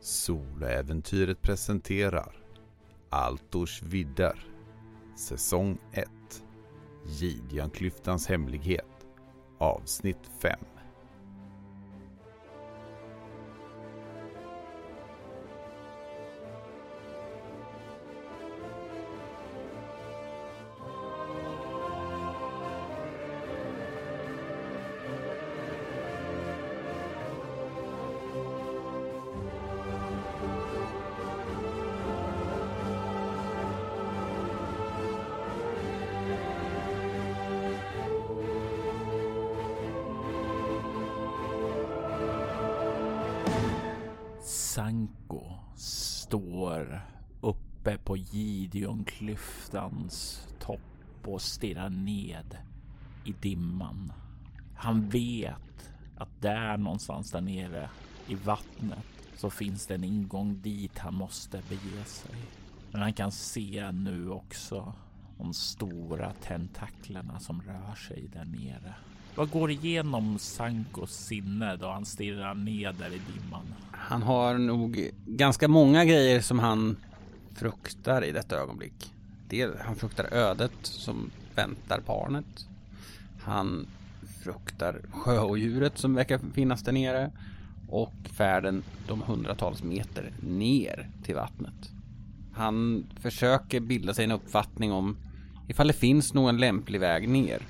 Soloäventyret presenterar Altors vidder Säsong 1 Gideonklyftans hemlighet Avsnitt 5 i dimman. Han vet att där någonstans där nere i vattnet så finns det en ingång dit han måste bege sig. Men han kan se nu också de stora tentaklerna som rör sig där nere. Vad går igenom Sankos sinne då han stirrar ner där i dimman? Han har nog ganska många grejer som han fruktar i detta ögonblick. Det, han fruktar ödet som väntar barnet. Han fruktar sjöodjuret som verkar finnas där nere. Och färden de hundratals meter ner till vattnet. Han försöker bilda sig en uppfattning om ifall det finns någon lämplig väg ner.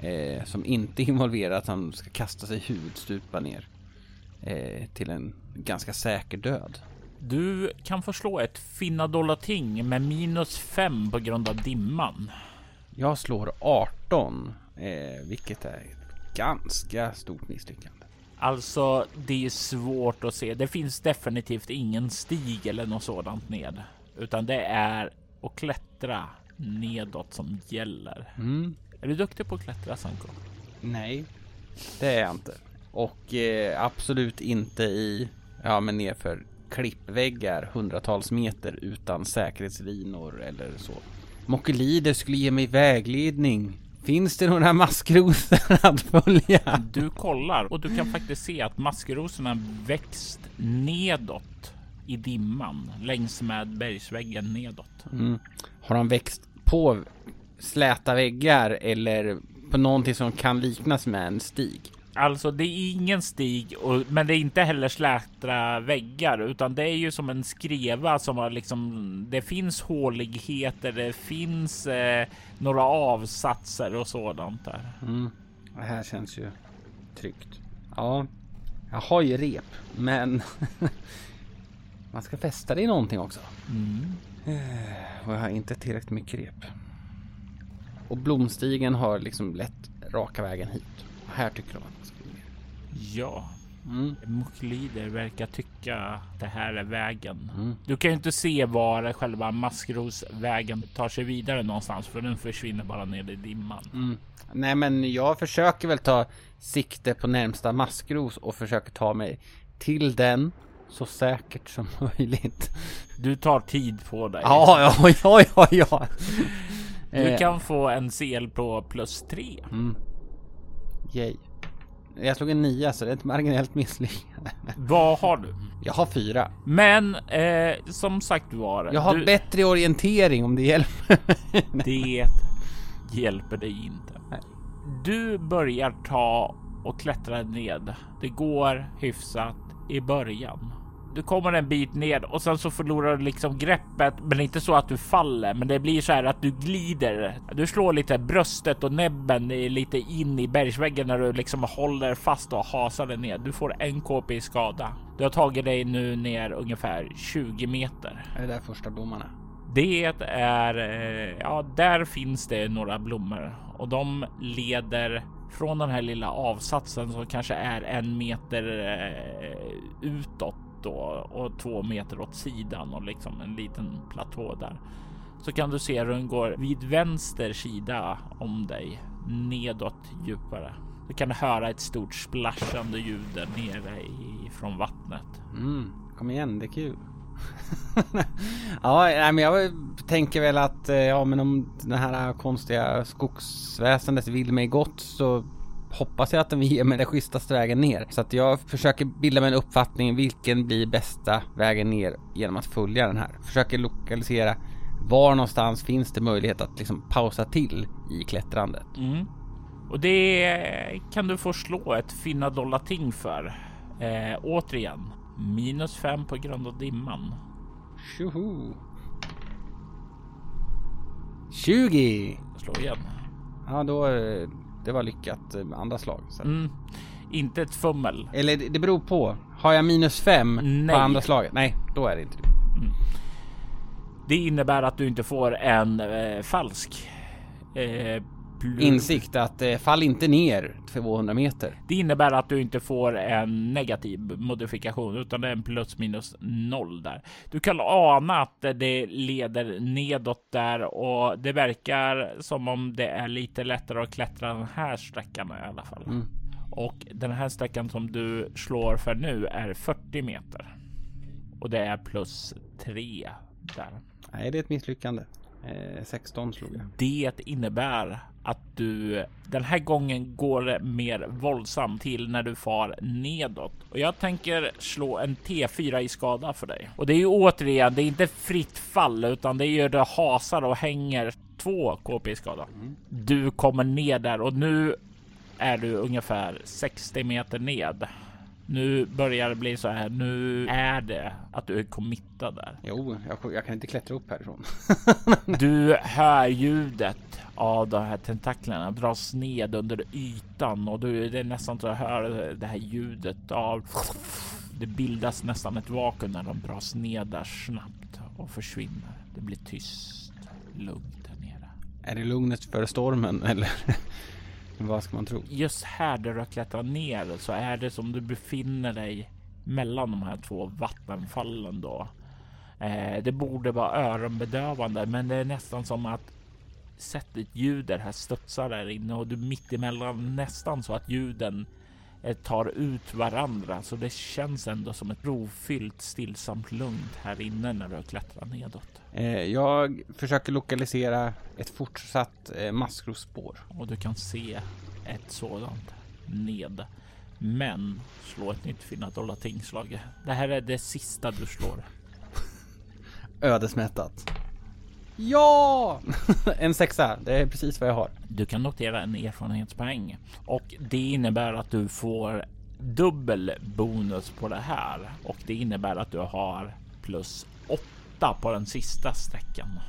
Eh, som inte involverar att han ska kasta sig huvudstupa ner. Eh, till en ganska säker död. Du kan få slå ett finna dolda ting med minus fem på grund av dimman. Jag slår 18, eh, vilket är ett ganska stort misslyckande. Alltså, det är svårt att se. Det finns definitivt ingen stig eller något sådant ned, utan det är att klättra nedåt som gäller. Mm. Är du duktig på att klättra, Sanko? Nej, det är jag inte. Och eh, absolut inte i, ja men nerför klippväggar hundratals meter utan säkerhetslinor eller så. Mockelider skulle ge mig vägledning. Finns det några maskrosor att följa? Du kollar och du kan faktiskt se att maskrosorna växt nedåt i dimman längs med bergsväggen nedåt. Mm. Har de växt på släta väggar eller på någonting som kan liknas med en stig? Alltså, det är ingen stig, och, men det är inte heller släta väggar, utan det är ju som en skreva som har liksom. Det finns håligheter, det finns eh, några avsatser och sådant där. Mm. Det här känns ju tryggt. Ja, jag har ju rep, men man ska fästa det i någonting också. Mm. Och jag har inte tillräckligt mycket rep. Och blomstigen har liksom lett raka vägen hit. Och här tycker de att man ska gå ner. Ja, Mm. Muklider verkar tycka att det här är vägen. Mm. Du kan ju inte se var själva maskrosvägen tar sig vidare någonstans, för den försvinner bara ner i dimman. Mm. Nej men jag försöker väl ta sikte på närmsta maskros och försöker ta mig till den så säkert som möjligt. Du tar tid på dig. Ja, ja, ja, ja, ja. Du Eh, kan få en CL på plus tre. Mm. Yay. Jag slog en nia så det är ett marginellt misslyckande. Vad har du? Jag har fyra. Men eh, som sagt var, Jag har du, bättre orientering om det hjälper. det hjälper dig inte. Nej. Du börjar ta och klättra ned. Det går hyfsat i början. Du kommer en bit ned och sen så förlorar du liksom greppet, men inte så att du faller, men det blir så här att du glider. Du slår lite bröstet och näbben lite in i bergsväggen när du liksom håller fast och hasar dig ner. Du får en KP i skada. Du har tagit dig nu ner ungefär 20 meter. Är det där första blomman är? Det är, eh, ja, där finns det några blommor och de leder från den här lilla avsatsen som kanske är en meter eh, utåt då och två meter åt sidan och liksom en liten platå där. Så kan du se hur den går vid vänster sida om dig nedåt djupare. Du kan höra ett stort splashande ljud där nere ifrån vattnet. Mm, kom igen, det är kul. ja, nej, men jag tänker väl att eh, ja, men om det här konstiga skogsväsendet vill mig gott så hoppas jag att den ger mig den schysstaste vägen ner. Så att jag försöker bilda mig en uppfattning vilken blir bästa vägen ner genom att följa den här. Försöker lokalisera var någonstans finns det möjlighet att liksom pausa till i klättrandet. Mm. Och det kan du få slå ett finna dollar ting för. Eh, återigen, minus fem på grund av dimman. Tjoho! 20! Slå igen. Ja, då... Det var lyckat eh, andra slag. Mm. Inte ett fummel. Eller det det beror på. Har jag minus fem Nej. på andra slaget? Nej, då är det inte det. Det innebär att du inte får en eh, falsk. Eh, Insikt att eh, fall inte ner 200 meter. Det innebär att du inte får en negativ modifikation utan det är en plus minus noll där. Du kan ana att det leder nedåt där och det verkar som om det är lite lättare att klättra den här sträckan i alla fall. Mm. Och den här sträckan som du slår för nu är 40 meter. Och det är plus 3 där. Nej, det är ett misslyckande. Eh, 16 slog jag. Det innebär att du den här gången går mer våldsamt till när du far nedåt. Och jag tänker slå en T4 i skada för dig. Och det är ju återigen, det är inte fritt fall utan det är ju det hasar och hänger två KP i skada. Du kommer ner där och nu är du ungefär 60 meter ned. Nu börjar det bli så här. Nu är det att du är committad där. Jo, jag, jag kan inte klättra upp härifrån. Du hör ljudet av de här tentaklerna dras ned under ytan och du, det är nästan så att hör det här ljudet av det bildas nästan ett vakuum när de dras ned där snabbt och försvinner. Det blir tyst, lugnt där nere. är det lugnet före stormen eller vad ska man tro? Just här där du har klättrat ner så är det som du befinner dig mellan de här två vattenfallen då. Eh, det borde vara öronbedövande, men det är nästan som att sättet ljuder här studsar där inne och du mitt emellan nästan så att ljuden tar ut varandra. Så det känns ändå som ett rofyllt stillsamt lugnt här inne när du klättrar nedåt. Eh, jag försöker lokalisera ett fortsatt eh, maskrosspår. Och du kan se ett sådant ned. Men slå ett nytt finna dollar tingslag. Det här är det sista du slår. Ödesmättat. Ja! en sexa, det är precis vad jag har. Du kan notera en erfarenhetspoäng och det innebär att du får dubbel bonus på det här och det innebär att du har plus åtta på den sista sträckan.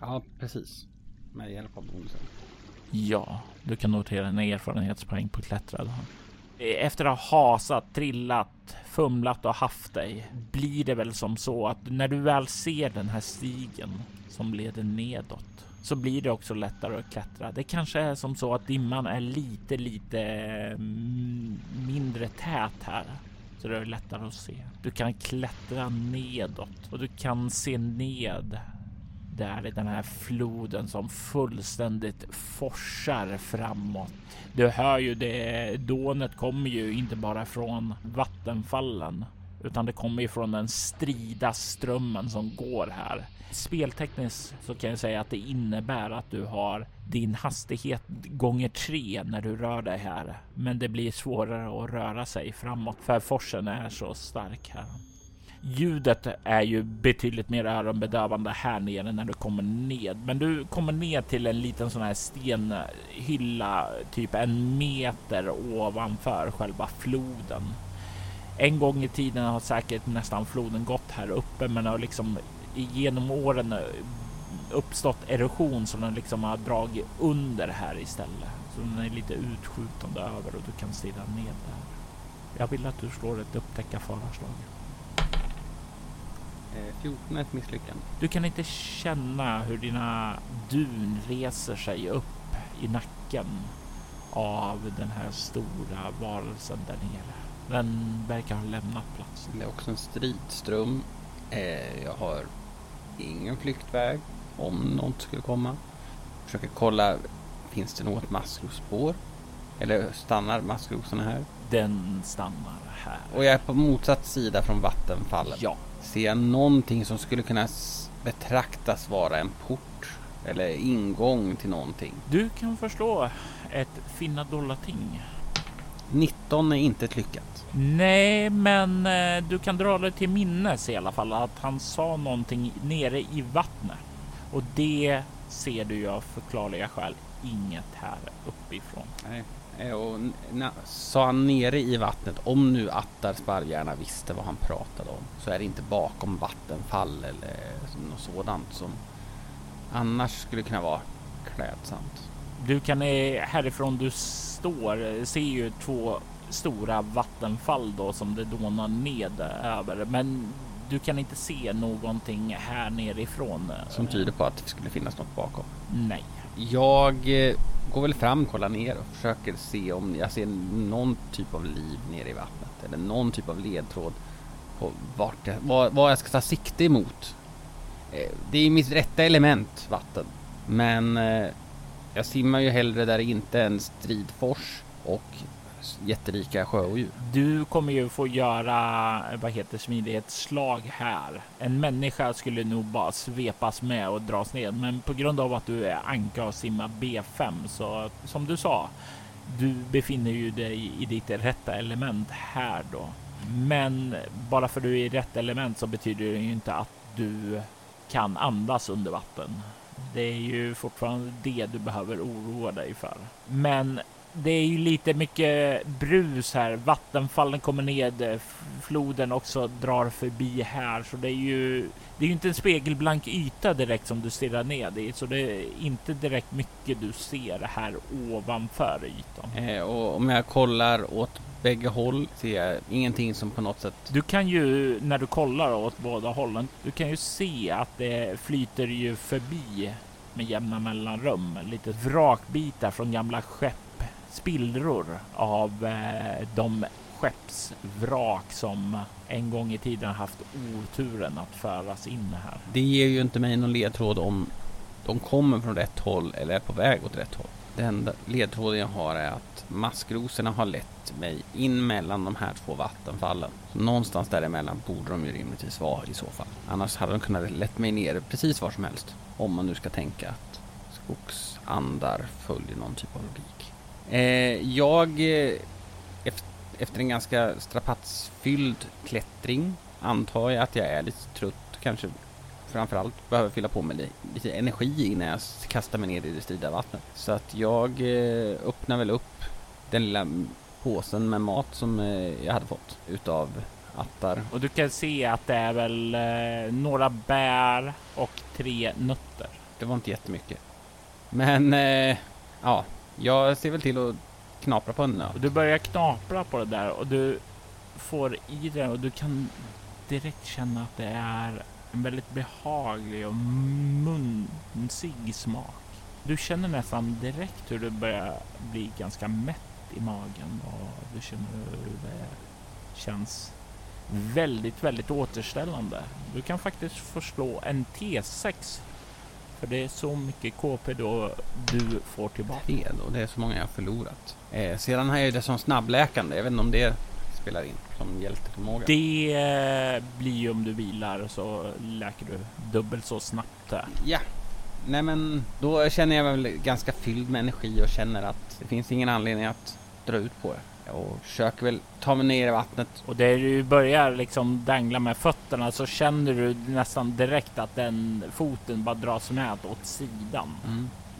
Ja, precis. Med hjälp av bonusen. Ja, du kan notera en erfarenhetspoäng på klättrad. Eh, efter att ha hasat, trillat, fumlat och haft dig blir det väl som så att när du väl ser den här stigen som leder nedåt så blir det också lättare att klättra. Det kanske är som så att dimman är lite, lite mm, mindre tät här. Så det är lättare att se. Du kan klättra nedåt och du kan se ned där i den här floden som fullständigt forsar framåt. Du hör ju det, dånet kommer ju inte bara från vattenfallen utan det kommer ju från den strida strömmen som går här. Speltekniskt så kan jag säga att det innebär att du har din hastighet gånger tre när du rör dig här. Men det blir svårare att röra sig framåt för forsen är så stark här. Ljudet är ju betydligt mer öronbedövande här nere när du kommer ned. Men du kommer ner till en liten sån här stenhylla, typ en meter ovanför själva floden. En gång i tiden har säkert nästan floden gått här uppe, men har liksom genom åren uppstått erosion som den liksom har dragit under här istället. Så den är lite utskjutande över och du kan stirra ner där. Jag vill att du slår ett upptäcka faraslag. Eh, 14 är ett misslyckande. Du kan inte känna hur dina dun reser sig upp i nacken av den här stora varelsen där nere. Den verkar ha lämnat platsen. Det är också en stridström. Eh, jag har ingen flyktväg om något skulle komma. Försöker kolla, finns det något maskrosspår? Eller stannar maskrosarna här? Den stannar här. Och jag är på motsatt sida från vattenfallet. Ja, Ser jag någonting som skulle kunna betraktas vara en port Eller ingång till någonting. Du kan förslå ett finna dolda ting. 19 är inte ett lyckat. Nej, men eh, du kan dra dig till minnes i alla fall att han sa någonting nere i vattnet och det ser du ju av förklarliga skäl inget här uppifrån. Nej. Eh, Och sa han nere i vattnet, om nu Attar Sparvgärna visste vad han pratade om, så är det inte bakom vattenfall eller något sådant som annars skulle kunna vara klädsamt. Du kan eh, härifrån du står eh, se ju två stora vattenfall då som det dånar ned över, men du kan inte se någonting här nerifrån. Som tyder på att det skulle finnas något bakom. Nej. Jag eh, går väl fram, kollar ner och försöker se om jag ser någon typ av liv nere i vattnet eller någon typ av ledtråd på vart jag, vad, vad jag ska ta sikte emot. Eh, det är mitt rätta element, vatten. Men eh, jag simmar ju hellre där det inte är en stridfors och jätterika sjöodjur. Du kommer ju få göra vad heter smidighetsslag här. En människa skulle nog bara svepas med och dras ner men på grund av att du är anka och simmar B5 så som du sa, du befinner ju dig i ditt rätta element här då. Men bara för du är i rätt element så betyder det ju inte att du kan andas under vatten. Det är ju fortfarande det du behöver oroa dig för. Men det är ju lite mycket brus här. Vattenfallen kommer ned, f- floden också drar förbi här, så det är ju. Det är ju inte en spegelblank yta direkt som du stirrar ned i, så det är inte direkt mycket du ser här ovanför ytan. Eh, och om jag kollar åt bägge håll ser jag ingenting som på något sätt Du kan ju när du kollar åt båda hållen. Du kan ju se att det flyter ju förbi med jämna mellanrum lite vrakbitar från gamla skepp, spillror av eh, de skeppsvrak som en gång i tiden haft oturen att föras in här. Det ger ju inte mig någon ledtråd om de kommer från rätt håll eller är på väg åt rätt håll. Den enda ledtråden jag har är att maskrosorna har lett mig in mellan de här två vattenfallen. Så någonstans däremellan borde de ju rimligtvis vara i så fall. Annars hade de kunnat lett mig ner precis var som helst. Om man nu ska tänka att skogsandar följer någon typ av logik. Eh, jag, eh, eft- efter en ganska strapatsfylld klättring antar jag att jag är lite trött, kanske framförallt behöver fylla på med li- lite energi innan jag kastar mig ner i det strida vattnet. Så att jag eh, öppnar väl upp den lilla påsen med mat som jag hade fått utav Attar. Och du kan se att det är väl några bär och tre nötter. Det var inte jättemycket. Men ja, jag ser väl till att knapra på en nöt. Du börjar knapra på det där och du får i det och du kan direkt känna att det är en väldigt behaglig och munsig smak. Du känner nästan direkt hur du börjar bli ganska mätt i magen och du känner hur det känns väldigt, väldigt återställande. Du kan faktiskt förslå en T6 för det är så mycket KP då du får tillbaka. Fred och det är så många jag har förlorat. Eh, sedan har jag ju det som snabbläkande. Jag vet inte om det spelar in som hjälteförmåga. Det eh, blir ju om du vilar så läker du dubbelt så snabbt. Där. Ja. Nej men då känner jag mig väl ganska fylld med energi och känner att det finns ingen anledning att dra ut på det. Och försöker väl ta mig ner i vattnet. Och där du börjar liksom dangla med fötterna så känner du nästan direkt att den foten bara dras med åt sidan.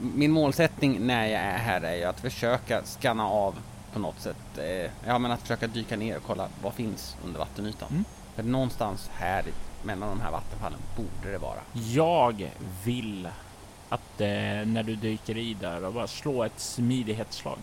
Min målsättning när jag är här är ju att försöka skanna av på något sätt. Eh, ja men att försöka dyka ner och kolla vad finns under vattenytan. Mm. För någonstans här mellan de här vattenfallen borde det vara. Jag vill att eh, när du dyker i där och bara slå ett smidighetsslag.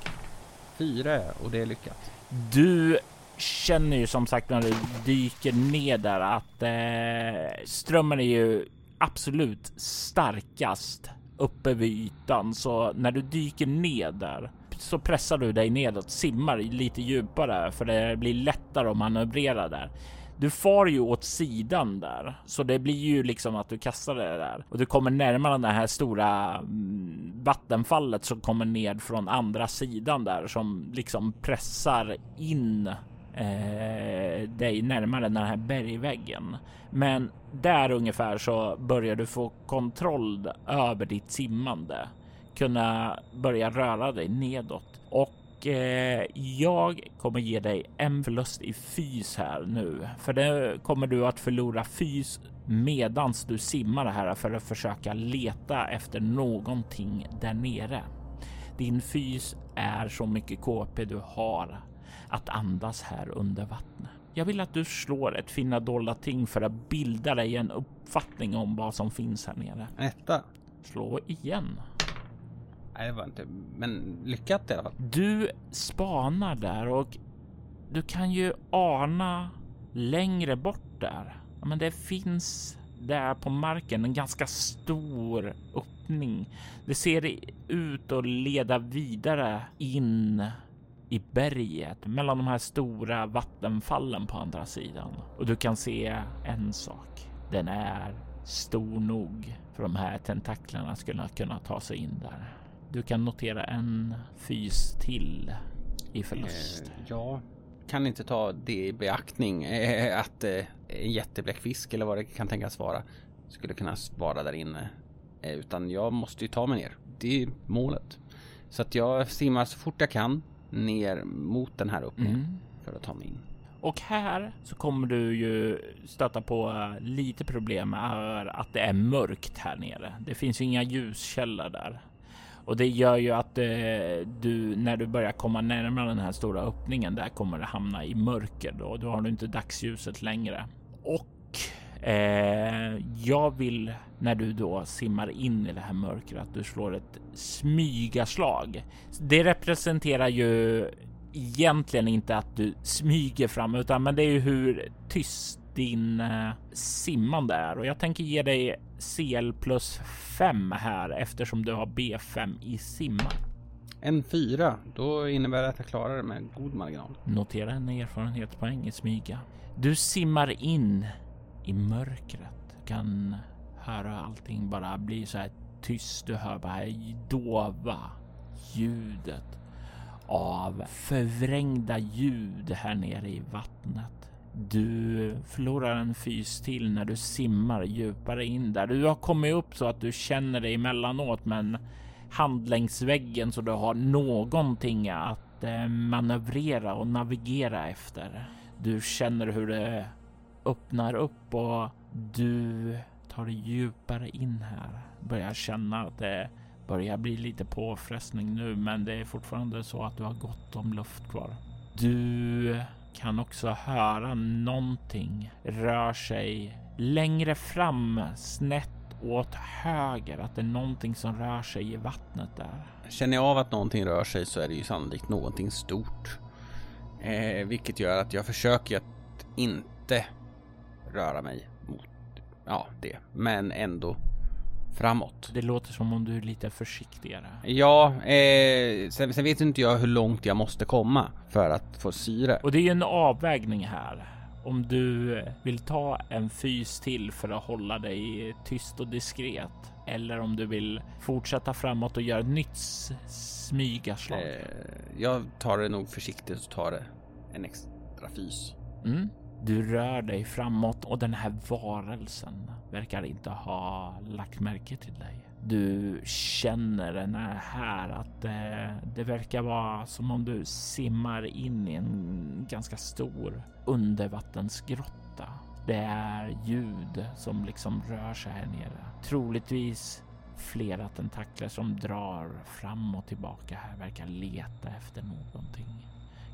Fyra och det är lyckat. Du känner ju som sagt när du dyker ner där att eh, strömmen är ju absolut starkast uppe vid ytan. Så när du dyker ner där så pressar du dig nedåt, simmar lite djupare för det blir lättare att manövrera där. Du far ju åt sidan där, så det blir ju liksom att du kastar det där. Och du kommer närmare det här stora mm, vattenfallet som kommer ned från andra sidan där som liksom pressar in eh, dig närmare den här bergväggen. Men där ungefär så börjar du få kontroll över ditt simmande, kunna börja röra dig nedåt. Och eh, jag kommer ge dig en förlust i fys här nu, för det kommer du att förlora fys medans du simmar här för att försöka leta efter någonting där nere. Din fys är så mycket KP du har att andas här under vattnet. Jag vill att du slår ett finna dolda ting för att bilda dig en uppfattning om vad som finns här nere. Etta. Slå igen. Nej, det var inte, men lyckat i alla fall. Du spanar där och du kan ju ana längre bort där. Men det finns där på marken en ganska stor öppning. Det ser ut att leda vidare in i berget mellan de här stora vattenfallen på andra sidan. Och du kan se en sak. Den är stor nog för de här tentaklerna skulle kunna ta sig in där. Du kan notera en fys till i förlust. Eh, ja, kan inte ta det i beaktning eh, att eh, en jättebläckfisk eller vad det kan tänkas vara skulle kunna vara där inne. Utan jag måste ju ta mig ner. Det är målet. Så att jag simmar så fort jag kan ner mot den här öppningen mm. för att ta mig in. Och här så kommer du ju stöta på lite problem med att det är mörkt här nere. Det finns ju inga ljuskällor där. Och det gör ju att eh, du när du börjar komma närmare den här stora öppningen där kommer det hamna i mörker då. Då har du inte dagsljuset längre. Och Eh, jag vill när du då simmar in i det här mörkret att du slår ett smygaslag. Det representerar ju egentligen inte att du smyger fram utan men det är ju hur tyst din eh, simmande är och jag tänker ge dig CL plus 5 här eftersom du har B5 i simma. En fyra, då innebär det att jag klarar det med god marginal. Notera en erfarenhetspoäng i smyga. Du simmar in i mörkret. Du kan höra allting bara bli så här tyst. Du hör bara dova ljudet av förvrängda ljud här nere i vattnet. Du förlorar en fys till när du simmar djupare in där. Du har kommit upp så att du känner dig emellanåt men hand längs väggen så du har någonting att eh, manövrera och navigera efter. Du känner hur det öppnar upp och du tar dig djupare in här. Börjar känna att det börjar bli lite påfrestning nu, men det är fortfarande så att du har gott om luft kvar. Du kan också höra någonting rör sig längre fram, snett åt höger, att det är någonting som rör sig i vattnet där. Känner jag av att någonting rör sig så är det ju sannolikt någonting stort. Eh, vilket gör att jag försöker att inte röra mig mot ja, det, men ändå framåt. Det låter som om du är lite försiktigare. Ja, eh, sen, sen, vet inte jag hur långt jag måste komma för att få syre. Och det är ju en avvägning här. Om du vill ta en fys till för att hålla dig tyst och diskret eller om du vill fortsätta framåt och göra ett nytt smygaslag. Eh, jag tar det nog försiktigt och tar det en extra fys. Mm. Du rör dig framåt och den här varelsen verkar inte ha lagt märke till dig. Du känner den här att det, det verkar vara som om du simmar in i en ganska stor undervattensgrotta. Det är ljud som liksom rör sig här nere. Troligtvis flera tentakler som drar fram och tillbaka här verkar leta efter någonting.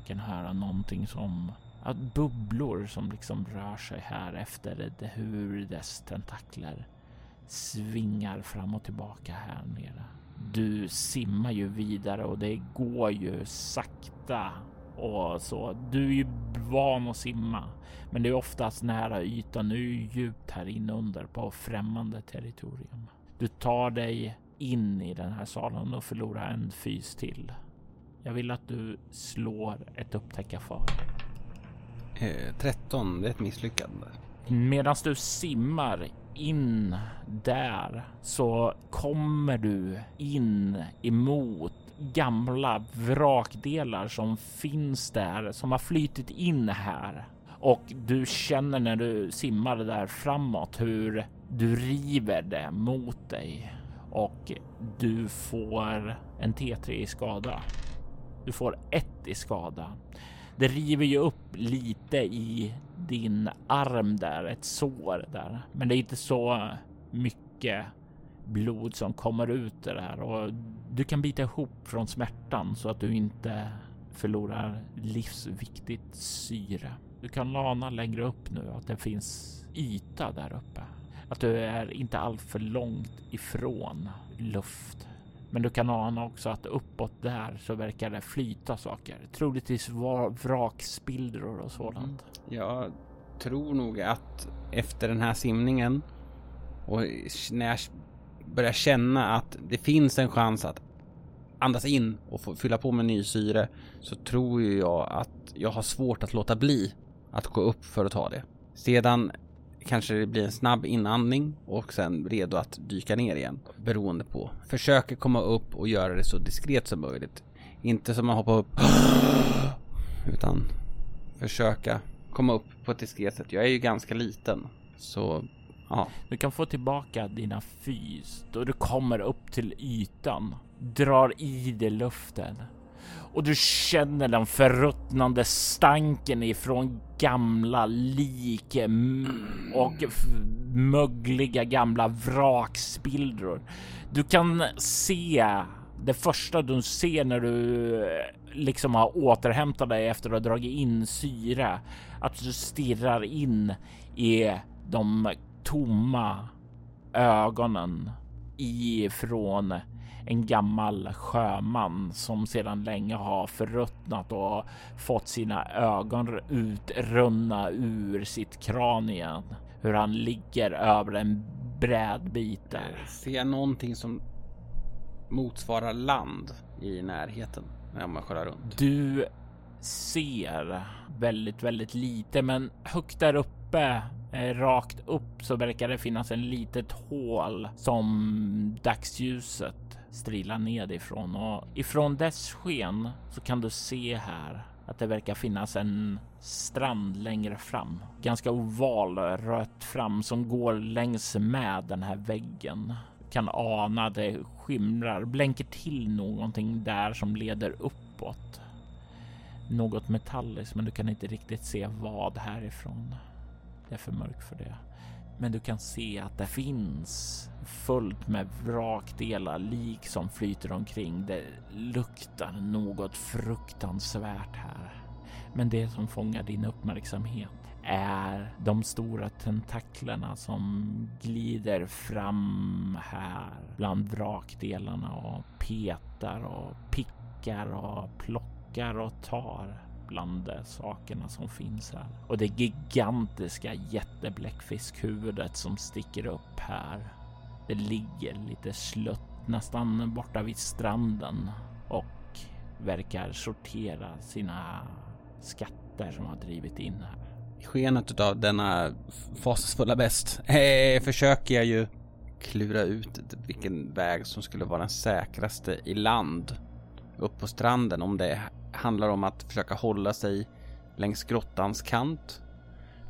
Kan höra någonting som att bubblor som liksom rör sig här efter hur dess tentakler svingar fram och tillbaka här nere. Du simmar ju vidare och det går ju sakta och så. Du är ju van att simma, men det är oftast nära ytan. Nu är djupt här inunder på främmande territorium. Du tar dig in i den här salen och förlorar en fys till. Jag vill att du slår ett upptäcka för. Eh, 13, det är ett misslyckande. Medan du simmar in där så kommer du in emot gamla vrakdelar som finns där som har flytit in här och du känner när du simmar där framåt hur du river det mot dig och du får en T3 i skada. Du får ett i skada. Det river ju upp lite i din arm där, ett sår där, men det är inte så mycket blod som kommer ut det här och du kan bita ihop från smärtan så att du inte förlorar livsviktigt syre. Du kan lana längre upp nu att det finns yta där uppe. Att du är inte alltför långt ifrån luft. Men du kan ana också att uppåt där så verkar det flyta saker. Troligtvis vrakspillror och sådant. Mm. Jag tror nog att efter den här simningen och när jag börjar känna att det finns en chans att andas in och få fylla på med ny syre så tror ju jag att jag har svårt att låta bli att gå upp för att ta det. Sedan kanske det blir en snabb inandning och sen redo att dyka ner igen beroende på. Försöker komma upp och göra det så diskret som möjligt. Inte som att hoppa upp utan försöka komma upp på ett diskret sätt. Jag är ju ganska liten så ja. Du kan få tillbaka dina fys då du kommer upp till ytan, drar i dig luften och du känner den förruttnande stanken ifrån gamla lik och mögliga gamla vrakspillror. Du kan se det första du ser när du eh, liksom har återhämtat dig efter att ha dragit in syre, att du stirrar in i de tomma ögonen ifrån en gammal sjöman som sedan länge har förruttnat och fått sina ögon utrunna ur sitt kranium. Hur han ligger över en brädbit där. Ser jag någonting som motsvarar land i närheten när man kollar runt? Du ser väldigt, väldigt lite, men högt där uppe Eh, rakt upp så verkar det finnas en litet hål som dagsljuset strila nedifrån och ifrån dess sken så kan du se här att det verkar finnas en strand längre fram. Ganska oval rött fram som går längs med den här väggen. Du kan ana det skimrar, blänker till någonting där som leder uppåt. Något metalliskt, men du kan inte riktigt se vad härifrån. Det är för mörkt för det. Men du kan se att det finns fullt med vrakdelar, lik som flyter omkring. Det luktar något fruktansvärt här. Men det som fångar din uppmärksamhet är de stora tentaklerna som glider fram här bland vrakdelarna och petar och pickar och plockar och tar bland sakerna som finns här. Och det gigantiska jättebläckfiskhuvudet som sticker upp här. Det ligger lite slött nästan borta vid stranden och verkar sortera sina skatter som har drivit in här. I skenet av denna fasansfulla bäst eh, försöker jag ju klura ut vilken väg som skulle vara den säkraste i land upp på stranden. Om det handlar om att försöka hålla sig längs grottans kant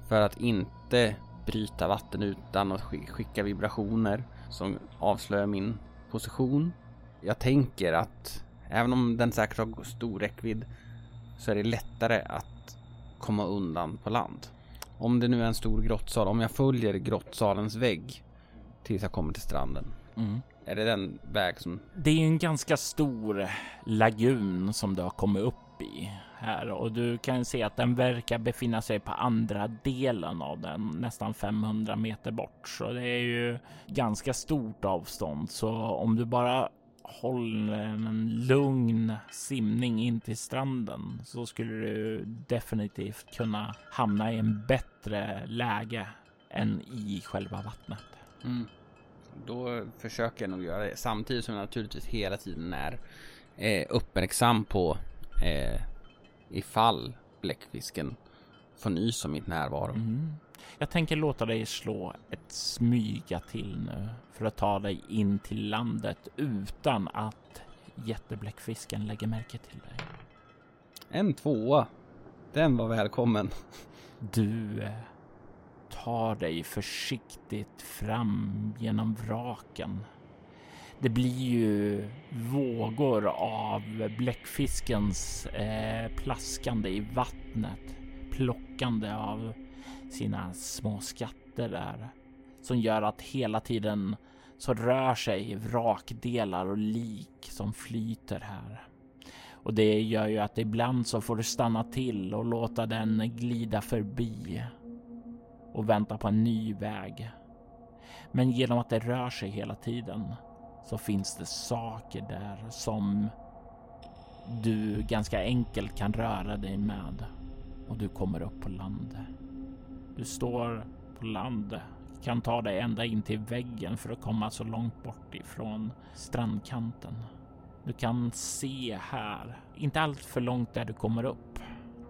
för att inte bryta vatten utan att skicka vibrationer som avslöjar min position. Jag tänker att även om den säkert har stor räckvidd så är det lättare att komma undan på land. Om det nu är en stor grottsal, om jag följer grottsalens vägg tills jag kommer till stranden. Mm. Är det den väg som... Det är en ganska stor lagun som du har kommit upp i här och du kan se att den verkar befinna sig på andra delen av den, nästan 500 meter bort. Så det är ju ganska stort avstånd. Så om du bara håller en lugn simning in till stranden så skulle du definitivt kunna hamna i en bättre läge än i själva vattnet. Mm då försöker jag nog göra det. Samtidigt som jag naturligtvis hela tiden är eh, uppmärksam på eh, ifall bläckfisken får nys om mitt närvaro. Mm. Jag tänker låta dig slå ett smyga till nu för att ta dig in till landet utan att jättebläckfisken lägger märke till dig. En tvåa. Den var välkommen. Du eh, tar dig försiktigt fram genom vraken. Det blir ju vågor av bläckfiskens eh, plaskande i vattnet, plockande av sina små skatter där som gör att hela tiden så rör sig vrakdelar och lik som flyter här. Och det gör ju att ibland så får du stanna till och låta den glida förbi och väntar på en ny väg. Men genom att det rör sig hela tiden så finns det saker där som du ganska enkelt kan röra dig med och du kommer upp på land. Du står på land, kan ta dig ända in till väggen för att komma så långt bort ifrån strandkanten. Du kan se här, inte allt för långt där du kommer upp,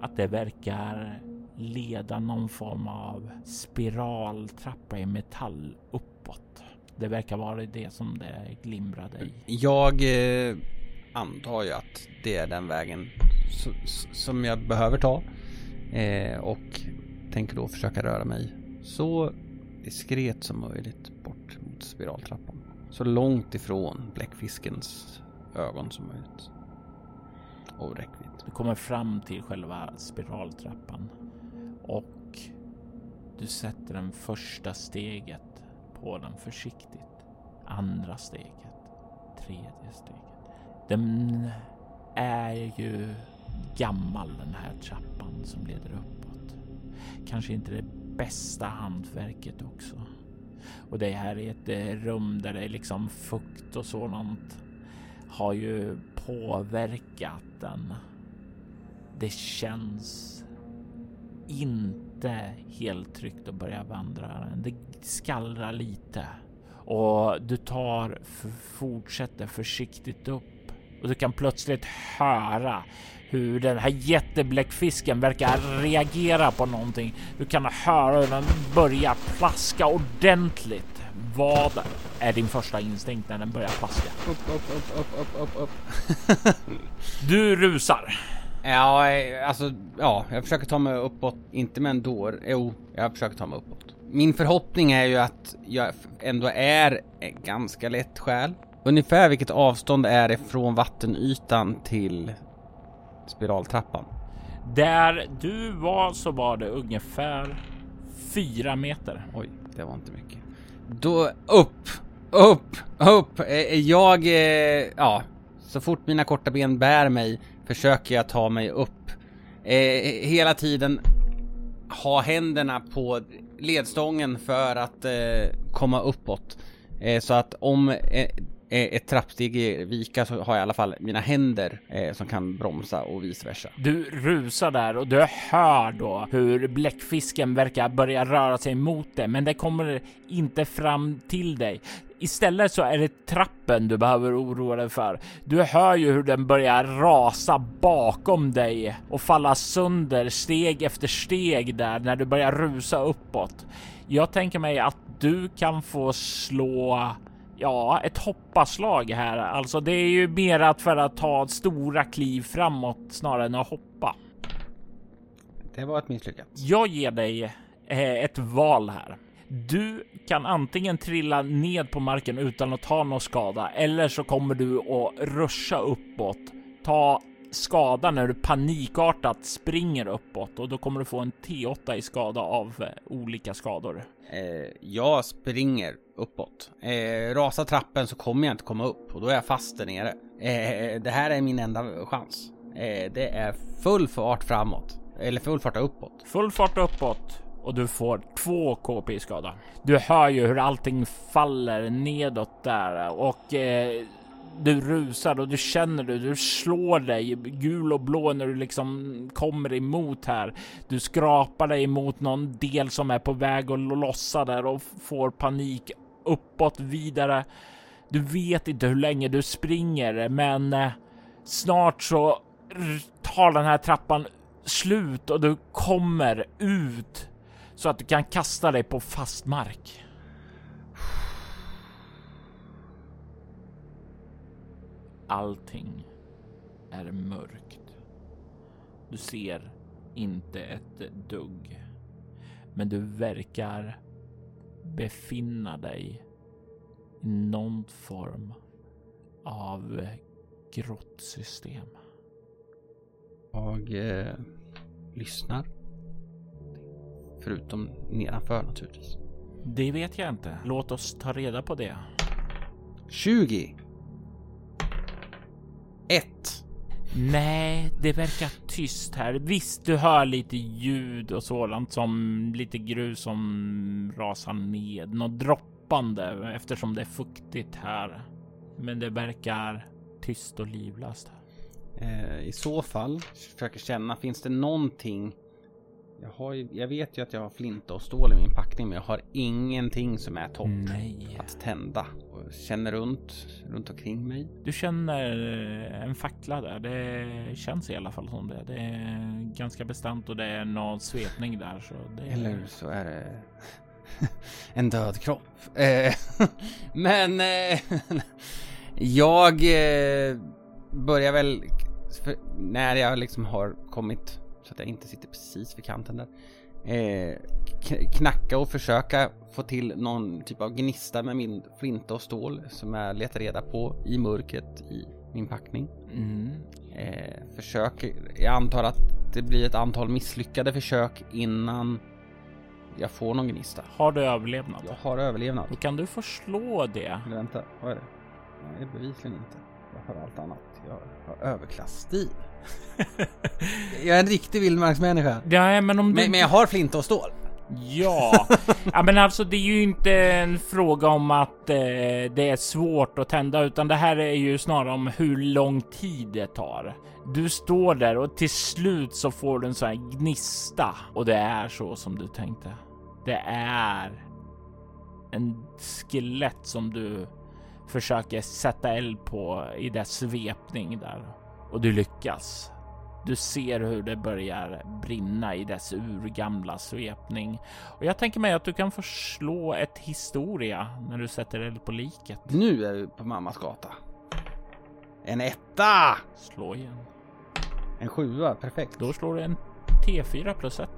att det verkar leda någon form av spiraltrappa i metall uppåt. Det verkar vara det som det glimrade i. Jag eh, antar ju att det är den vägen som jag behöver ta. Eh, och tänker då försöka röra mig så diskret som möjligt bort mot spiraltrappan. Så långt ifrån bläckfiskens ögon som möjligt. Och räckvidd. Du kommer fram till själva spiraltrappan och du sätter den första steget på den försiktigt. Andra steget, tredje steget. Den är ju gammal den här trappan som leder uppåt. Kanske inte det bästa hantverket också. Och det här är ett eh, rum där det är liksom fukt och sådant har ju påverkat den. Det känns inte helt tryggt att börja vandra. Det skallrar lite och du tar fortsätter försiktigt upp och du kan plötsligt höra hur den här jättebläckfisken verkar reagera på någonting. Du kan höra hur den börjar plaska ordentligt. Vad är din första instinkt när den börjar plaska? Upp, upp, upp, upp, upp, upp, upp. du rusar. Ja, alltså, ja, jag försöker ta mig uppåt. Inte med en dår. Jo, jag försöker ta mig uppåt. Min förhoppning är ju att jag ändå är ganska lätt själ. Ungefär vilket avstånd är det från vattenytan till spiraltrappan? Där du var så var det ungefär fyra meter. Oj, det var inte mycket. Då upp, upp, upp. Eh, eh, jag, eh, ja, så fort mina korta ben bär mig försöker jag ta mig upp. Eh, hela tiden ha händerna på ledstången för att eh, komma uppåt. Eh, så att om ett trappsteg vika så har jag i alla fall mina händer eh, som kan bromsa och vice versa. Du rusar där och du hör då hur bläckfisken verkar börja röra sig mot dig, men det kommer inte fram till dig. Istället så är det trappen du behöver oroa dig för. Du hör ju hur den börjar rasa bakom dig och falla sönder steg efter steg där när du börjar rusa uppåt. Jag tänker mig att du kan få slå ja, ett hoppaslag här. Alltså det är ju mer att för att ta stora kliv framåt snarare än att hoppa. Det var ett misslyckande. Jag ger dig eh, ett val här. Du kan antingen trilla ned på marken utan att ta någon skada eller så kommer du att ruscha uppåt, ta skada när du panikartat springer uppåt och då kommer du få en T8 i skada av eh, olika skador. Eh, jag springer uppåt. Eh, rasar trappen så kommer jag inte komma upp och då är jag fast där nere. Eh, det här är min enda chans. Eh, det är full fart framåt. Eller full fart uppåt. Full fart uppåt och du får två KP i skada. Du hör ju hur allting faller nedåt där och eh, du rusar och du känner det. Du slår dig gul och blå när du liksom kommer emot här. Du skrapar dig emot någon del som är på väg att lossa där och får panik uppåt vidare. Du vet inte hur länge du springer, men eh, snart så tar den här trappan slut och du kommer ut så att du kan kasta dig på fast mark. Allting är mörkt. Du ser inte ett dugg. Men du verkar befinna dig i någon form av grottsystem. Jag eh, lyssnar. Förutom nedanför naturligtvis. Det vet jag inte. Låt oss ta reda på det. 20. 1. Nej, det verkar tyst här. Visst, du hör lite ljud och sådant som lite grus som rasar ned. Något droppande eftersom det är fuktigt här. Men det verkar tyst och livlöst. Eh, I så fall försöker känna, finns det någonting? Jag, har ju, jag vet ju att jag har flinta och stål i min packning, men jag har ingenting som är topp Nej. att tända. Och känner runt, runt omkring mig. Du känner eh, en fackla där. Det känns i alla fall som det. Det är ganska bestämt och det är någon svepning där. Så det... Eller så är det en död kropp. Eh, men eh, jag börjar väl när jag liksom har kommit så att jag inte sitter precis vid kanten där. Eh, knacka och försöka få till någon typ av gnista med min flinta och stål som jag letar reda på i mörkret i min packning. Mm. Eh, försök, jag antar att det blir ett antal misslyckade försök innan jag får någon gnista. Har du överlevnad? Jag har överlevnad. Då kan du få slå det. Eller vänta, vad är det? Nej, bevisligen inte. Jag har allt annat. Jag har överklassstil. Jag är en riktig vildmarksmänniska. Ja, men om du... Men, men jag har flinta och stål. Ja, ja, men alltså det är ju inte en fråga om att eh, det är svårt att tända, utan det här är ju snarare om hur lång tid det tar. Du står där och till slut så får du en sån här gnista och det är så som du tänkte. Det är en skelett som du försöker sätta eld på i dess svepning där och du lyckas. Du ser hur det börjar brinna i dess urgamla svepning. Och jag tänker mig att du kan få slå ett historia när du sätter eld på liket. Nu är vi på mammas gata. En etta! Slå igen. En sjua, perfekt. Då slår du en T4 plus 1.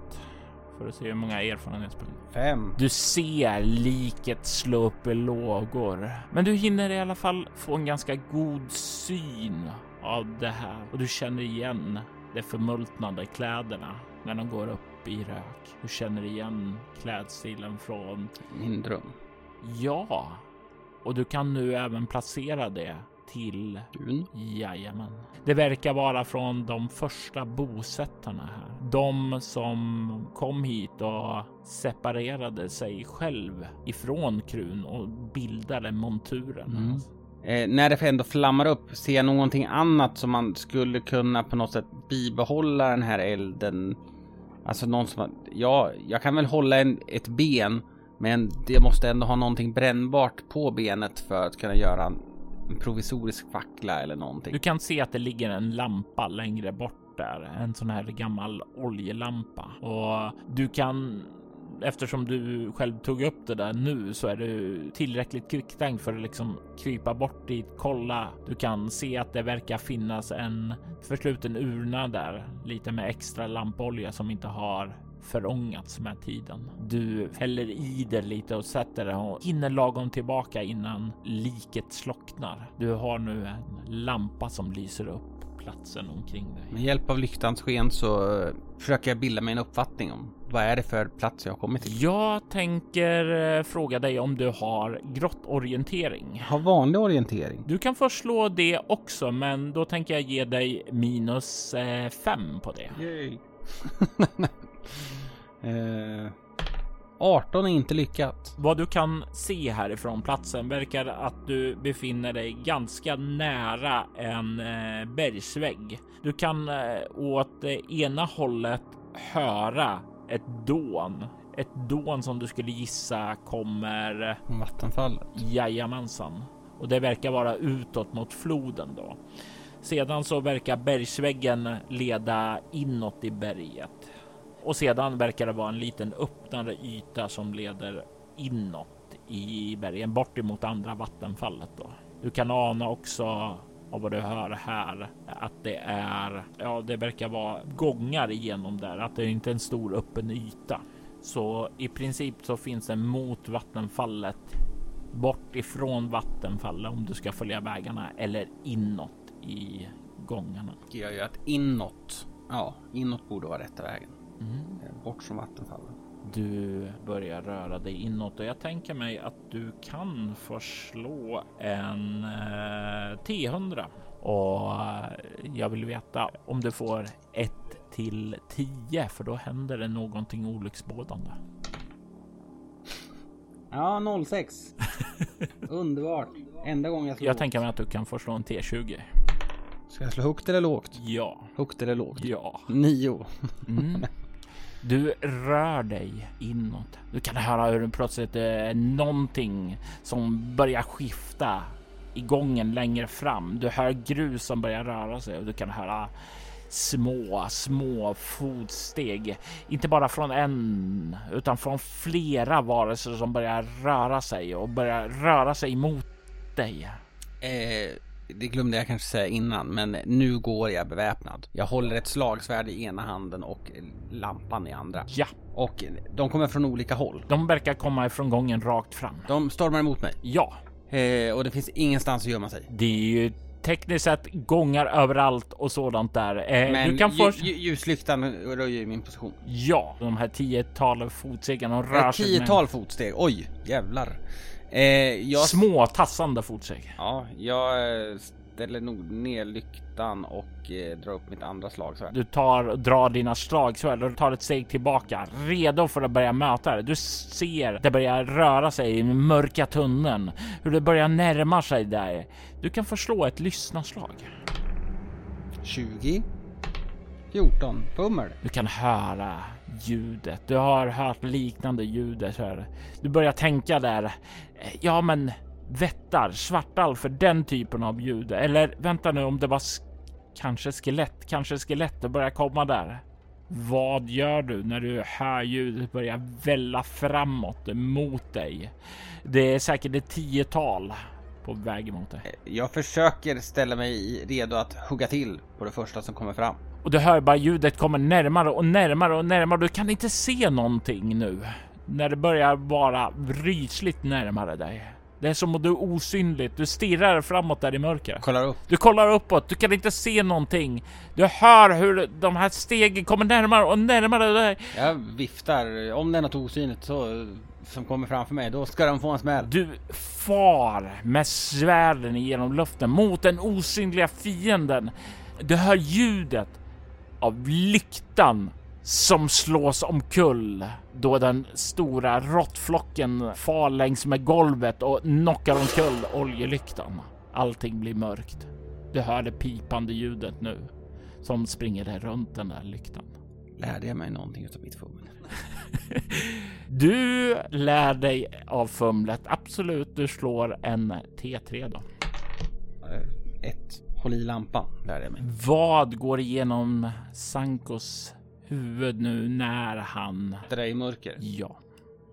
För att se hur många erfarenhetspoäng. Fem. Du ser liket slå upp i lågor. Men du hinner i alla fall få en ganska god syn av det här. Och du känner igen de förmultnade kläderna när de går upp i rök. Du känner igen klädstilen från Min dröm. Ja, och du kan nu även placera det till Dun. Jajamän. Det verkar vara från de första bosättarna här. De som kom hit och separerade sig själv ifrån Krun och bildade monturen. Mm. Eh, när det ändå flammar upp, ser jag någonting annat som man skulle kunna på något sätt bibehålla den här elden? Alltså någon som, ja, jag kan väl hålla en, ett ben, men det måste ändå ha någonting brännbart på benet för att kunna göra en, en provisorisk fackla eller någonting. Du kan se att det ligger en lampa längre bort där, en sån här gammal oljelampa och du kan Eftersom du själv tog upp det där nu så är du tillräckligt kvicktänkt för att liksom krypa bort dit, kolla. Du kan se att det verkar finnas en försluten urna där, lite med extra lampolja som inte har förångats med tiden. Du häller i det lite och sätter det och hinner lagom tillbaka innan liket slocknar. Du har nu en lampa som lyser upp platsen omkring dig. Med hjälp av lyktans sken så eh, försöker jag bilda mig en uppfattning om vad är det för plats jag har kommit till. Jag tänker eh, fråga dig om du har grottorientering. Har vanlig orientering. Du kan först slå det också, men då tänker jag ge dig minus eh, fem på det. Yay. eh, 18 är inte lyckat. Vad du kan se härifrån platsen verkar att du befinner dig ganska nära en eh, bergsvägg. Du kan eh, åt det ena hållet höra ett dån. Ett dån som du skulle gissa kommer eh, Vattenfallet. Jajamensan. Och det verkar vara utåt mot floden då. Sedan så verkar bergsväggen leda inåt i berget. Och sedan verkar det vara en liten öppnare yta som leder inåt i bergen, bort emot andra vattenfallet då. Du kan ana också av vad du hör här att det är, ja, det verkar vara gångar igenom där, att det inte är en stor öppen yta. Så i princip så finns det mot vattenfallet bort ifrån vattenfallet om du ska följa vägarna eller inåt i gångarna. Det gör ju att inåt, ja, inåt borde vara rätta vägen. Mm. Bort från vattenfallen. Du börjar röra dig inåt och jag tänker mig att du kan få slå en eh, T100 och eh, jag vill veta om du får 1 till 10 för då händer det någonting olycksbådande. Ja, 06. Underbart. Enda gången jag slår Jag tänker mig att du kan få slå en T20. Ska jag slå högt eller lågt? Ja, Högt eller lågt? ja. Nio. Mm. Du rör dig inåt. Du kan höra hur det plötsligt eh, är någonting som börjar skifta i gången längre fram. Du hör grus som börjar röra sig och du kan höra små, små fotsteg. Inte bara från en, utan från flera varelser som börjar röra sig och börjar röra sig mot dig. Eh, det glömde jag kanske säga innan, men nu går jag beväpnad. Jag håller ett slagsvärd i ena handen och lampan i andra. Ja, Och de kommer från olika håll. de verkar komma ifrån gången rakt fram. De stormar emot mig. Ja, Eh, och det finns ingenstans att gömma sig. Det är ju tekniskt sett gångar överallt och sådant där. Eh, Men du kan först... lju- ljuslyktan röjer ju min position. Ja, de här tiotal fotstegen de rör Ett sig tiotal fotsteg. Oj, jävlar. Eh, jag, små tassande fotsteg. ja, jag eh, ställer nog ner lyktan och eh, drar upp mitt andra slagsvärd. Du tar drar dina slagsvärd och tar ett steg tillbaka, redo för att börja möta det. Du ser det börjar röra sig i den mörka tunneln, hur det börjar närma sig där. Du kan förslå ett lyssnarslag. 20. 14. Fummel. Du kan höra ljudet. Du har hört liknande ljudet här. Du börjar tänka där. Ja, men vättar, svartalv för den typen av ljud. Eller vänta nu om det var sk- kanske skelett, kanske skelett. Det börjar komma där. Vad gör du när du hör ljudet börja välla framåt mot dig? Det är säkert ett tiotal på väg mot dig. Jag försöker ställa mig redo att hugga till på det första som kommer fram. Och du hör bara ljudet kommer närmare och närmare och närmare. Du kan inte se någonting nu när det börjar vara rysligt närmare dig. Det är som om du är osynligt. Du stirrar framåt där i mörkret. Kollar upp. Du kollar uppåt. Du kan inte se någonting. Du hör hur de här stegen kommer närmare och närmare dig. Jag viftar. Om det är något osynligt så, som kommer framför mig, då ska de få en smäll. Du far med svärden genom luften mot den osynliga fienden. Du hör ljudet av lyktan som slås omkull då den stora råttflocken far längs med golvet och knockar omkull oljelyktan. Allting blir mörkt. Du hör det pipande ljudet nu som springer runt den där lyktan. Lärde jag mig någonting utav mitt fummel? Du lär dig av fumlet. Absolut, du slår en T3 då. Eh, Ett. Håll i lampan, lärde jag mig. Vad går igenom Sankos huvud nu när han... Det där är i mörker. Ja,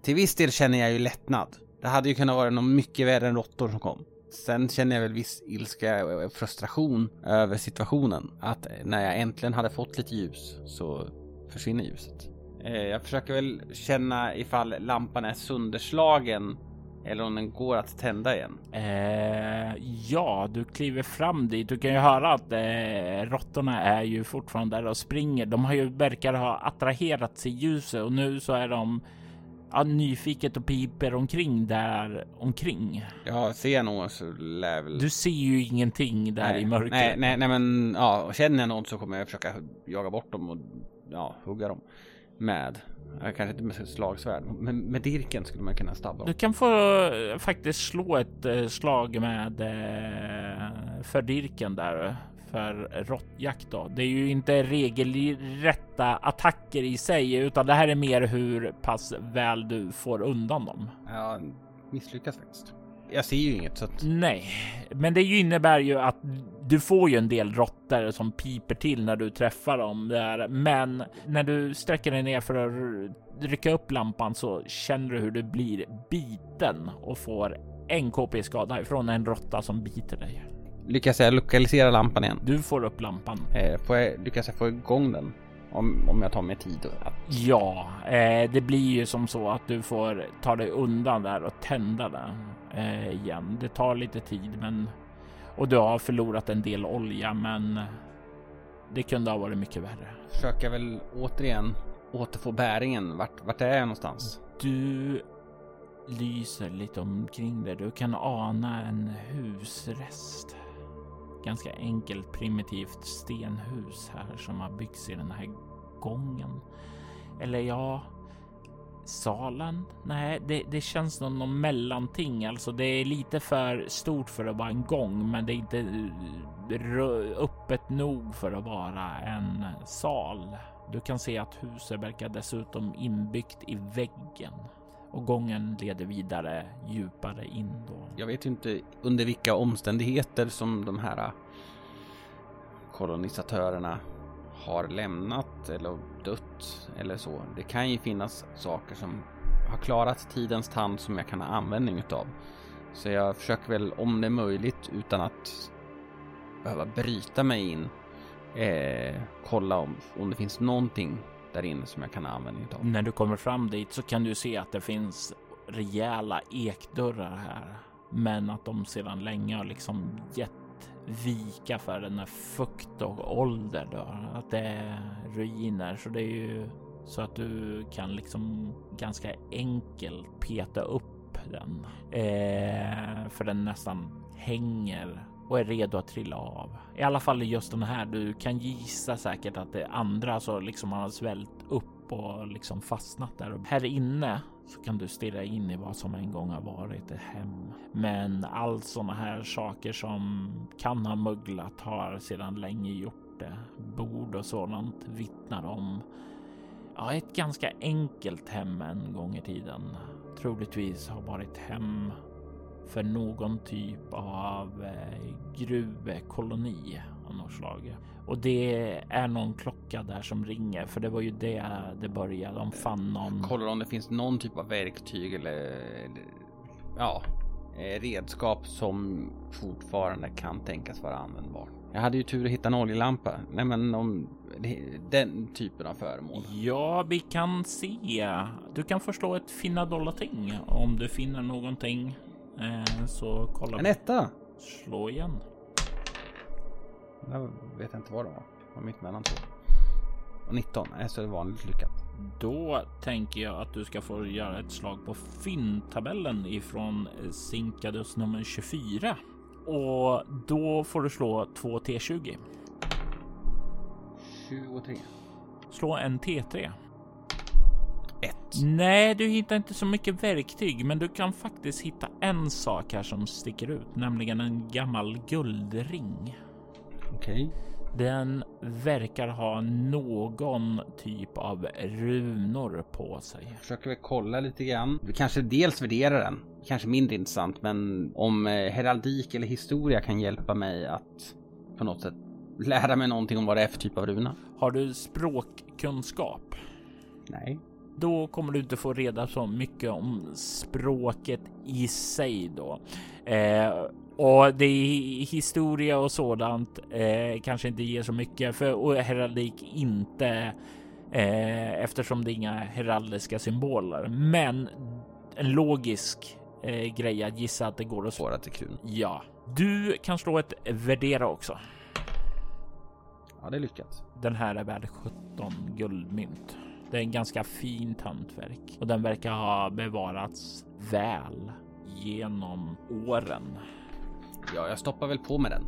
Till viss del känner jag ju lättnad. Det hade ju kunnat vara något mycket värre än råttor som kom. Sen känner jag väl viss ilska och frustration över situationen. Att när jag äntligen hade fått lite ljus så försvinner ljuset. Eh, Jag försöker väl känna ifall lampan är sönderslagen eller om den går att tända igen. eh, ja, du kliver fram dit. Du kan ju höra att eh, råttorna är ju fortfarande där och springer. De har ju verkar ha attraherats i ljuset och nu så är de ja, nyfiket och piper omkring där omkring. Ja, ser jag någon så lär väl... Du ser ju ingenting där i mörkret. Nej, nej, nej, men ja, känner jag någon så kommer jag försöka jaga bort dem och ja, hugga dem med. Kanske inte med slagsvärd, men med dirken skulle man kunna stabba Du kan få eh, faktiskt slå ett eh, slag med eh, för dirken där för råttjakt då. Det är ju inte regelrätta attacker i sig, utan det här är mer hur pass väl du får undan dem. Ja, misslyckas faktiskt. Jag ser ju inget så att... Nej, men det innebär ju att du får ju en del råttor som piper till när du träffar dem där. Men när du sträcker dig ner för att rycka upp lampan så känner du hur du blir biten och får en KP skada ifrån en råtta som biter dig. lyckas jag lokalisera lampan igen? Du får upp lampan. Eh, får jag, lyckas jag få igång den? Om, om jag tar mig tid att... Ja, eh, det blir ju som så att du får ta dig undan där och tända den eh, igen. Det tar lite tid, men och du har förlorat en del olja, men det kunde ha varit mycket värre. Försöker väl återigen återfå bäringen. Vart, vart är jag någonstans? Du lyser lite omkring dig. Du kan ana en husrest. Ganska enkelt primitivt stenhus här som har byggts i den här gången. Eller ja, salen? Nej, det, det känns som någon mellanting. Alltså, det är lite för stort för att vara en gång, men det är inte öppet nog för att vara en sal. Du kan se att huset verkar dessutom inbyggt i väggen och gången leder vidare djupare in då. Jag vet ju inte under vilka omständigheter som de här äh, kolonisatörerna har lämnat eller dött eller så. Det kan ju finnas saker som har klarat tidens tand som jag kan ha användning utav. Så jag försöker väl om det är möjligt utan att behöva bryta mig in eh, kolla om, om det finns någonting där inne som jag kan ha användning av. När du kommer fram dit så kan du se att det finns rejäla ekdörrar här, men att de sedan länge har liksom gett vika för den här fukt och ålder då. Att det är ruiner, så det är ju så att du kan liksom ganska enkelt peta upp den. Eh, för den nästan hänger och är redo att trilla av. I alla fall just den här. Du kan gissa säkert att det andra så liksom har svällt upp och liksom fastnat där. Och här inne så kan du stirra in i vad som en gång har varit ett hem. Men allt sådana här saker som kan ha möglat har sedan länge gjort det. Bord och sådant vittnar om ja, ett ganska enkelt hem en gång i tiden. Troligtvis har varit hem för någon typ av eh, gruvkoloni av något slag. Och det är någon klocka där som ringer, för det var ju det det började. De fann någon. Kollar om det finns någon typ av verktyg eller, ja, eh, redskap som fortfarande kan tänkas vara användbart. Jag hade ju tur att hitta en oljelampa. Nej, men om den typen av föremål. Ja, vi kan se. Du kan förslå ett finna dollar ting om du finner någonting Eh, så kolla. En etta! Slå igen. Jag vet inte vad det var. Det var mitt mellan två. Och 19. Nej, så är det vanligt lyckat. Då tänker jag att du ska få göra ett slag på fyndtabellen ifrån Sinkadus nummer 24. Och då får du slå 2 T20. 23. Slå en T3. Nej, du hittar inte så mycket verktyg, men du kan faktiskt hitta en sak här som sticker ut, nämligen en gammal guldring. Okej. Okay. Den verkar ha någon typ av runor på sig. Jag försöker väl kolla lite grann. Vi kanske dels värderar den, kanske mindre intressant, men om eh, heraldik eller historia kan hjälpa mig att på något sätt lära mig någonting om vad det är för typ av runa. Har du språkkunskap? Nej då kommer du inte få reda så mycket om språket i sig då. Eh, och det är historia och sådant eh, kanske inte ger så mycket för och heraldik inte eh, eftersom det är inga heraldiska symboler. Men en logisk eh, grej att gissa att det går att svara till kul. Ja, du kan slå ett värdera också. Ja, det är lyckat. Den här är värd 17 guldmynt. Det är en ganska fint hantverk och den verkar ha bevarats väl genom åren. Ja, jag stoppar väl på med den.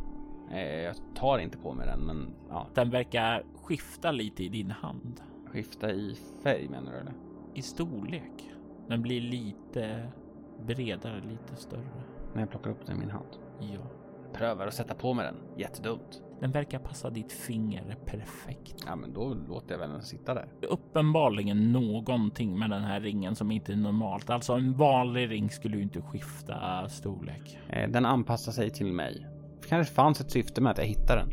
Eh, jag tar inte på med den, men ja. Den verkar skifta lite i din hand. Skifta i färg menar du? Eller? I storlek. Den blir lite bredare, lite större. När jag plockar upp den i min hand? Ja. Prövar att sätta på mig den. Jättedumt. Den verkar passa ditt finger perfekt. Ja, men då låter jag väl den sitta där. Uppenbarligen någonting med den här ringen som inte är normalt. Alltså en vanlig ring skulle ju inte skifta storlek. Eh, den anpassar sig till mig. Det kanske fanns ett syfte med att jag hittade den.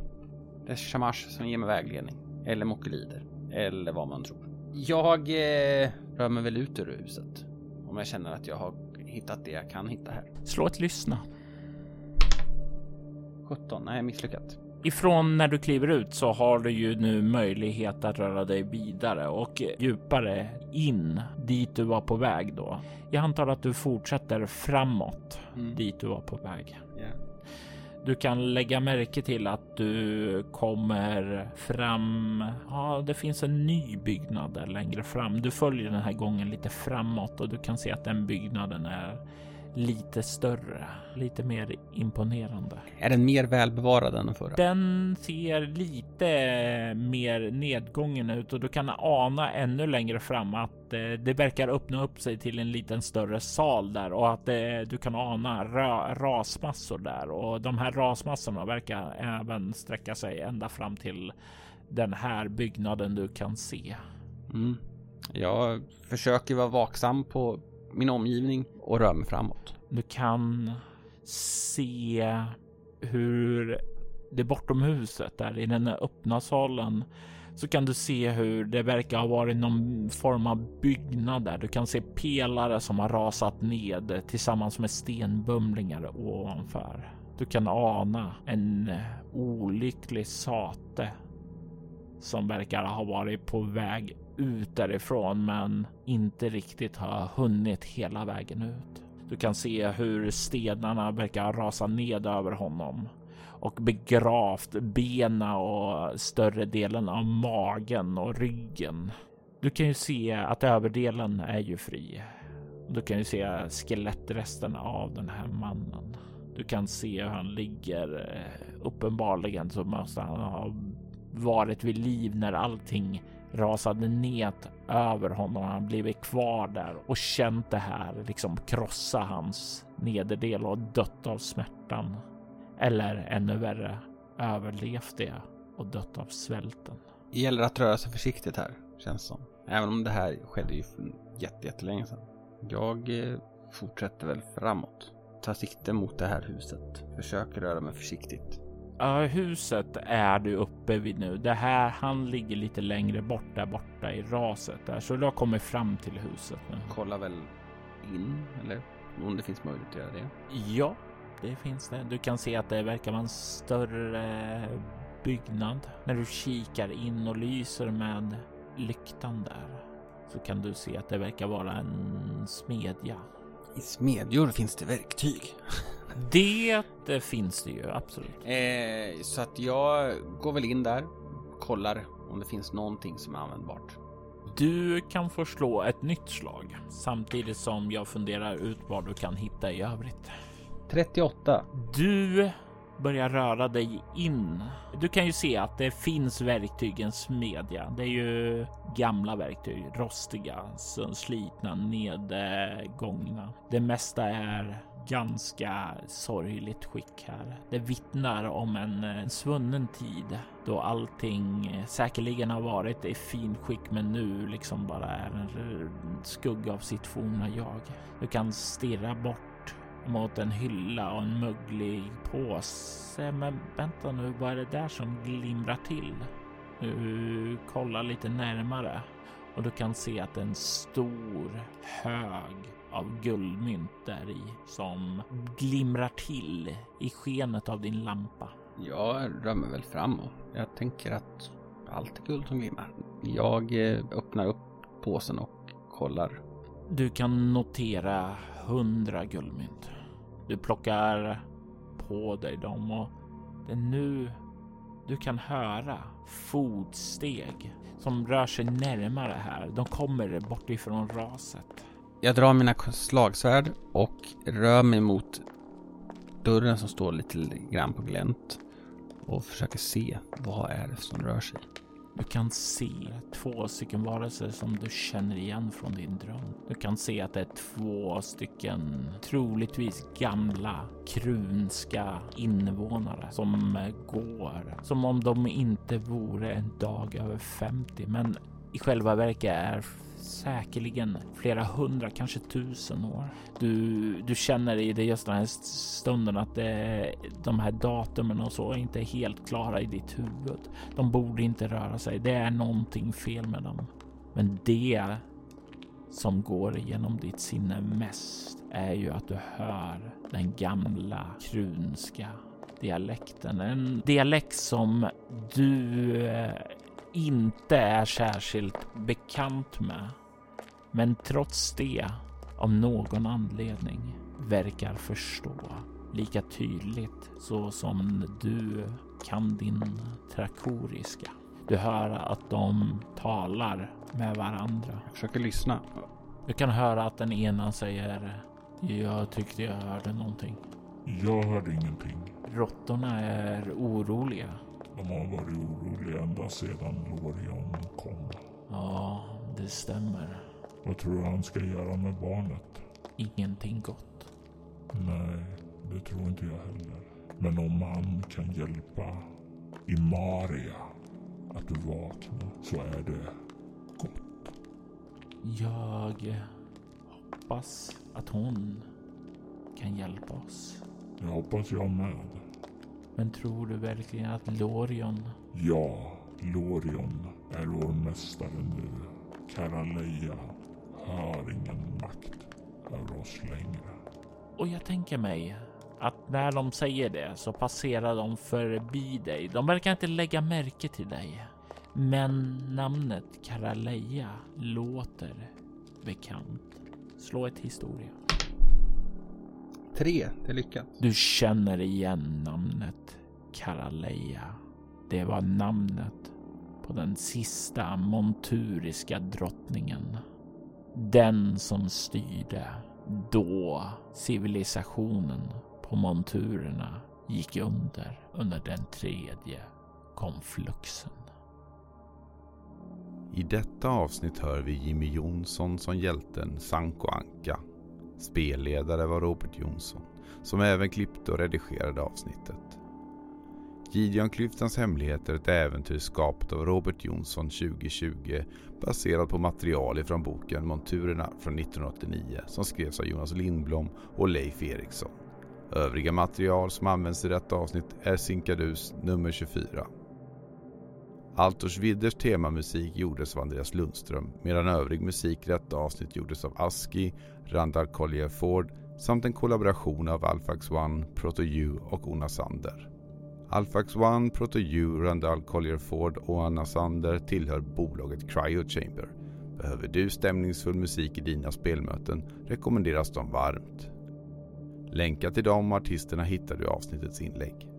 Det är Shamash som ger mig vägledning. Eller Mokelider. Eller vad man tror. Jag eh, rör mig väl ut ur huset. Om jag känner att jag har hittat det jag kan hitta här. Slå ett lyssna. 17, nej misslyckat. Ifrån när du kliver ut så har du ju nu möjlighet att röra dig vidare och djupare in dit du var på väg då. Jag antar att du fortsätter framåt Mm. dit du var på väg. Ja. Du kan lägga märke till att du kommer fram. Ja, det finns en ny byggnad där längre fram. Du följer den här gången lite framåt och du kan se att den byggnaden är lite större, lite mer imponerande. Är den mer välbevarad än den förra? Den ser lite mer nedgången ut och du kan ana ännu längre fram att eh, det verkar öppna upp sig till en liten större sal där och att eh, du kan ana ra rasmassor där och de här rasmassorna verkar även sträcka sig ända fram till den här byggnaden du kan se. Mm. Jag försöker vara vaksam på min omgivning och rör mig framåt. Du kan se hur det bortom huset där i den öppna salen så kan du se hur det verkar ha varit någon form av byggnad där. Du kan se pelare som har rasat ned tillsammans med stenbumlingar ovanför. Du kan ana en olycklig sate som verkar ha varit på väg ut därifrån men inte riktigt har hunnit hela vägen ut. Du kan se hur stenarna verkar rasa ned över honom och begravt bena och större delen av magen och ryggen. Du kan ju se att överdelen är ju fri. Du kan ju se skelettresterna av den här mannen. Du kan se hur han ligger eh, uppenbarligen så måste han ha varit vid liv när allting rasade ned över honom. Han blivit kvar där och känt det här liksom krossa hans nederdel och dött av smärtan. Eller ännu värre överlevt det och dött av svälten. Det gäller att röra sig försiktigt här, känns som. Även om det här skedde ju för jätte, jättelänge sedan. Jag eh, fortsätter väl framåt. Tar sikte mot det här huset. Försöker röra mig försiktigt. Ja, huset är du uppe vid nu. Det här, han ligger lite längre bort där borta i raset där, så du har kommit fram till huset nu. Kollar väl in, eller om det finns möjlighet att göra det. Ja, det finns det. Du kan se att det verkar vara en större byggnad. När du kikar in och lyser med lyktan där så kan du se att det verkar vara en smedja. I smedjor finns det verktyg. Det, finns det ju absolut. Eh, så att jag går väl in där, kollar om det finns någonting som är användbart. Du kan få slå ett nytt slag samtidigt som jag funderar ut vad du kan hitta i övrigt. 38. Du börjar röra dig in. Du kan ju se att det finns verktyg i en smedja. Det är ju gamla verktyg, rostiga, slitna, nedgångna. Det mesta är ganska sorgligt skick här. Det vittnar om en, svunnen tid då allting eh, säkerligen har varit i fint skick men nu liksom bara är en skugga av sitt forna jag. Du kan stirra bort mot en hylla och en möglig påse. Men vänta nu, vad är det där som glimrar till? Du kollar lite närmare och du kan se att en stor hög av guldmynt där i som glimrar till i skenet av din lampa. Jag rör mig väl fram och jag tänker att allt är guld som glimmar. Jag eh, öppnar upp påsen och kollar. Du kan notera hundra guldmynt. Du plockar på dig dem och det är nu du kan höra fotsteg som rör sig närmare här. De kommer bort ifrån raset. Jag drar mina slagsvärd och rör mig mot dörren som står lite grann på glänt och försöker se vad är det som rör sig. Du kan se två stycken varelser som du känner igen från din dröm. Du kan se att det är två stycken troligtvis gamla krunska invånare som går som om de inte vore en dag över 50 men i själva verket är säkerligen flera hundra, kanske tusen år. Du, du känner i det just den här stunden att det, de här datumen och så är inte helt klara i ditt huvud. De borde inte röra sig. Det är någonting fel med dem. Men det som går igenom ditt sinne mest är ju att du hör den gamla krunska dialekten. En dialekt som du eh, inte är särskilt bekant med. Men trots det, av någon anledning, verkar förstå lika tydligt så som du kan din trakoriska. Du hör att de talar med varandra. Jag försöker lyssna. Du kan höra att den ena säger Jag tyckte jag hörde någonting. Jag hörde ingenting. Råttorna är oroliga. De har varit oroliga ända sedan Lorion kom. Ja, det stämmer. Vad tror du han ska göra med barnet? Ingenting gott. Nej, det tror inte jag heller. Men om han kan hjälpa Imaria att vakna så är det gott. Jag hoppas att hon kan hjälpa oss. Det hoppas jag med. Men tror du verkligen att Lorion... Ja, Lorion är vår mästare nu. Karaleja har ingen makt över oss längre. Och jag tänker mig att när de säger det så passerar de förbi dig. De verkar inte lägga märke till dig. Men namnet Karaleja låter bekant. Slå ett historia. Tre, det är lyckat. Du känner igen namnet Karaleja. Det var namnet på den sista monturiska drottningen. Den som styrde då civilisationen på monturerna gick under under den tredje konfluxen. I detta avsnitt hör vi Jimmy Jonsson som hjälten Sanko Anka. Spelledare var Robert Jonsson, som även klippte och redigerade avsnittet. Gideonklyftans hemligheter är ett äventyr skapat av Robert Jonsson 2020 baserat på material ifrån boken Monturerna från 1989 som skrevs av Jonas Lindblom och Leif Eriksson. Övriga material som används i detta avsnitt är Sinkadus nummer 24. Altors Widders temamusik gjordes av Andreas Lundström medan övrig musik i detta avsnitt gjordes av Aski, Randall Collier Ford samt en kollaboration av Alphax One, Proto U och Ona Sander. Alphax One, Proto U, Randall Collier Ford och Anna Sander tillhör bolaget Cryo Chamber. Behöver du stämningsfull musik i dina spelmöten rekommenderas de varmt. Länkar till dem och artisterna hittar du i avsnittets inlägg.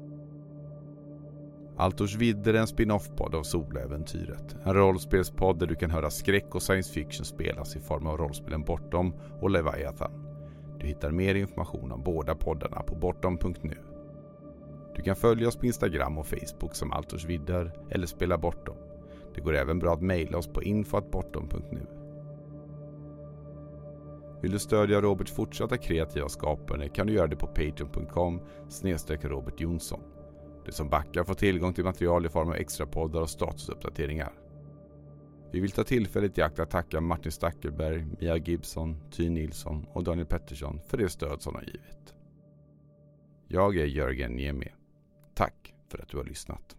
Altors vidder är en spin-off-podd av Soläventyret. En rollspelspodd där du kan höra skräck och science fiction spelas i form av rollspelen Bortom och Leviathan. Du hittar mer information om båda poddarna på bortom.nu. Du kan följa oss på Instagram och Facebook som Altors vidder eller Spela Bortom. Det går även bra att mejla oss på info.bortom.nu. Vill du stödja Roberts fortsatta kreativa skapande kan du göra det på patreon.com Robert Jonsson. De som backar får tillgång till material i form av extra poddar och statusuppdateringar. Vi vill ta tillfället i akt att tacka Martin Stackelberg, Mia Gibson, Ty Nilsson och Daniel Pettersson för det stöd som de givit. Jag är Jörgen Niemi. Tack för att du har lyssnat.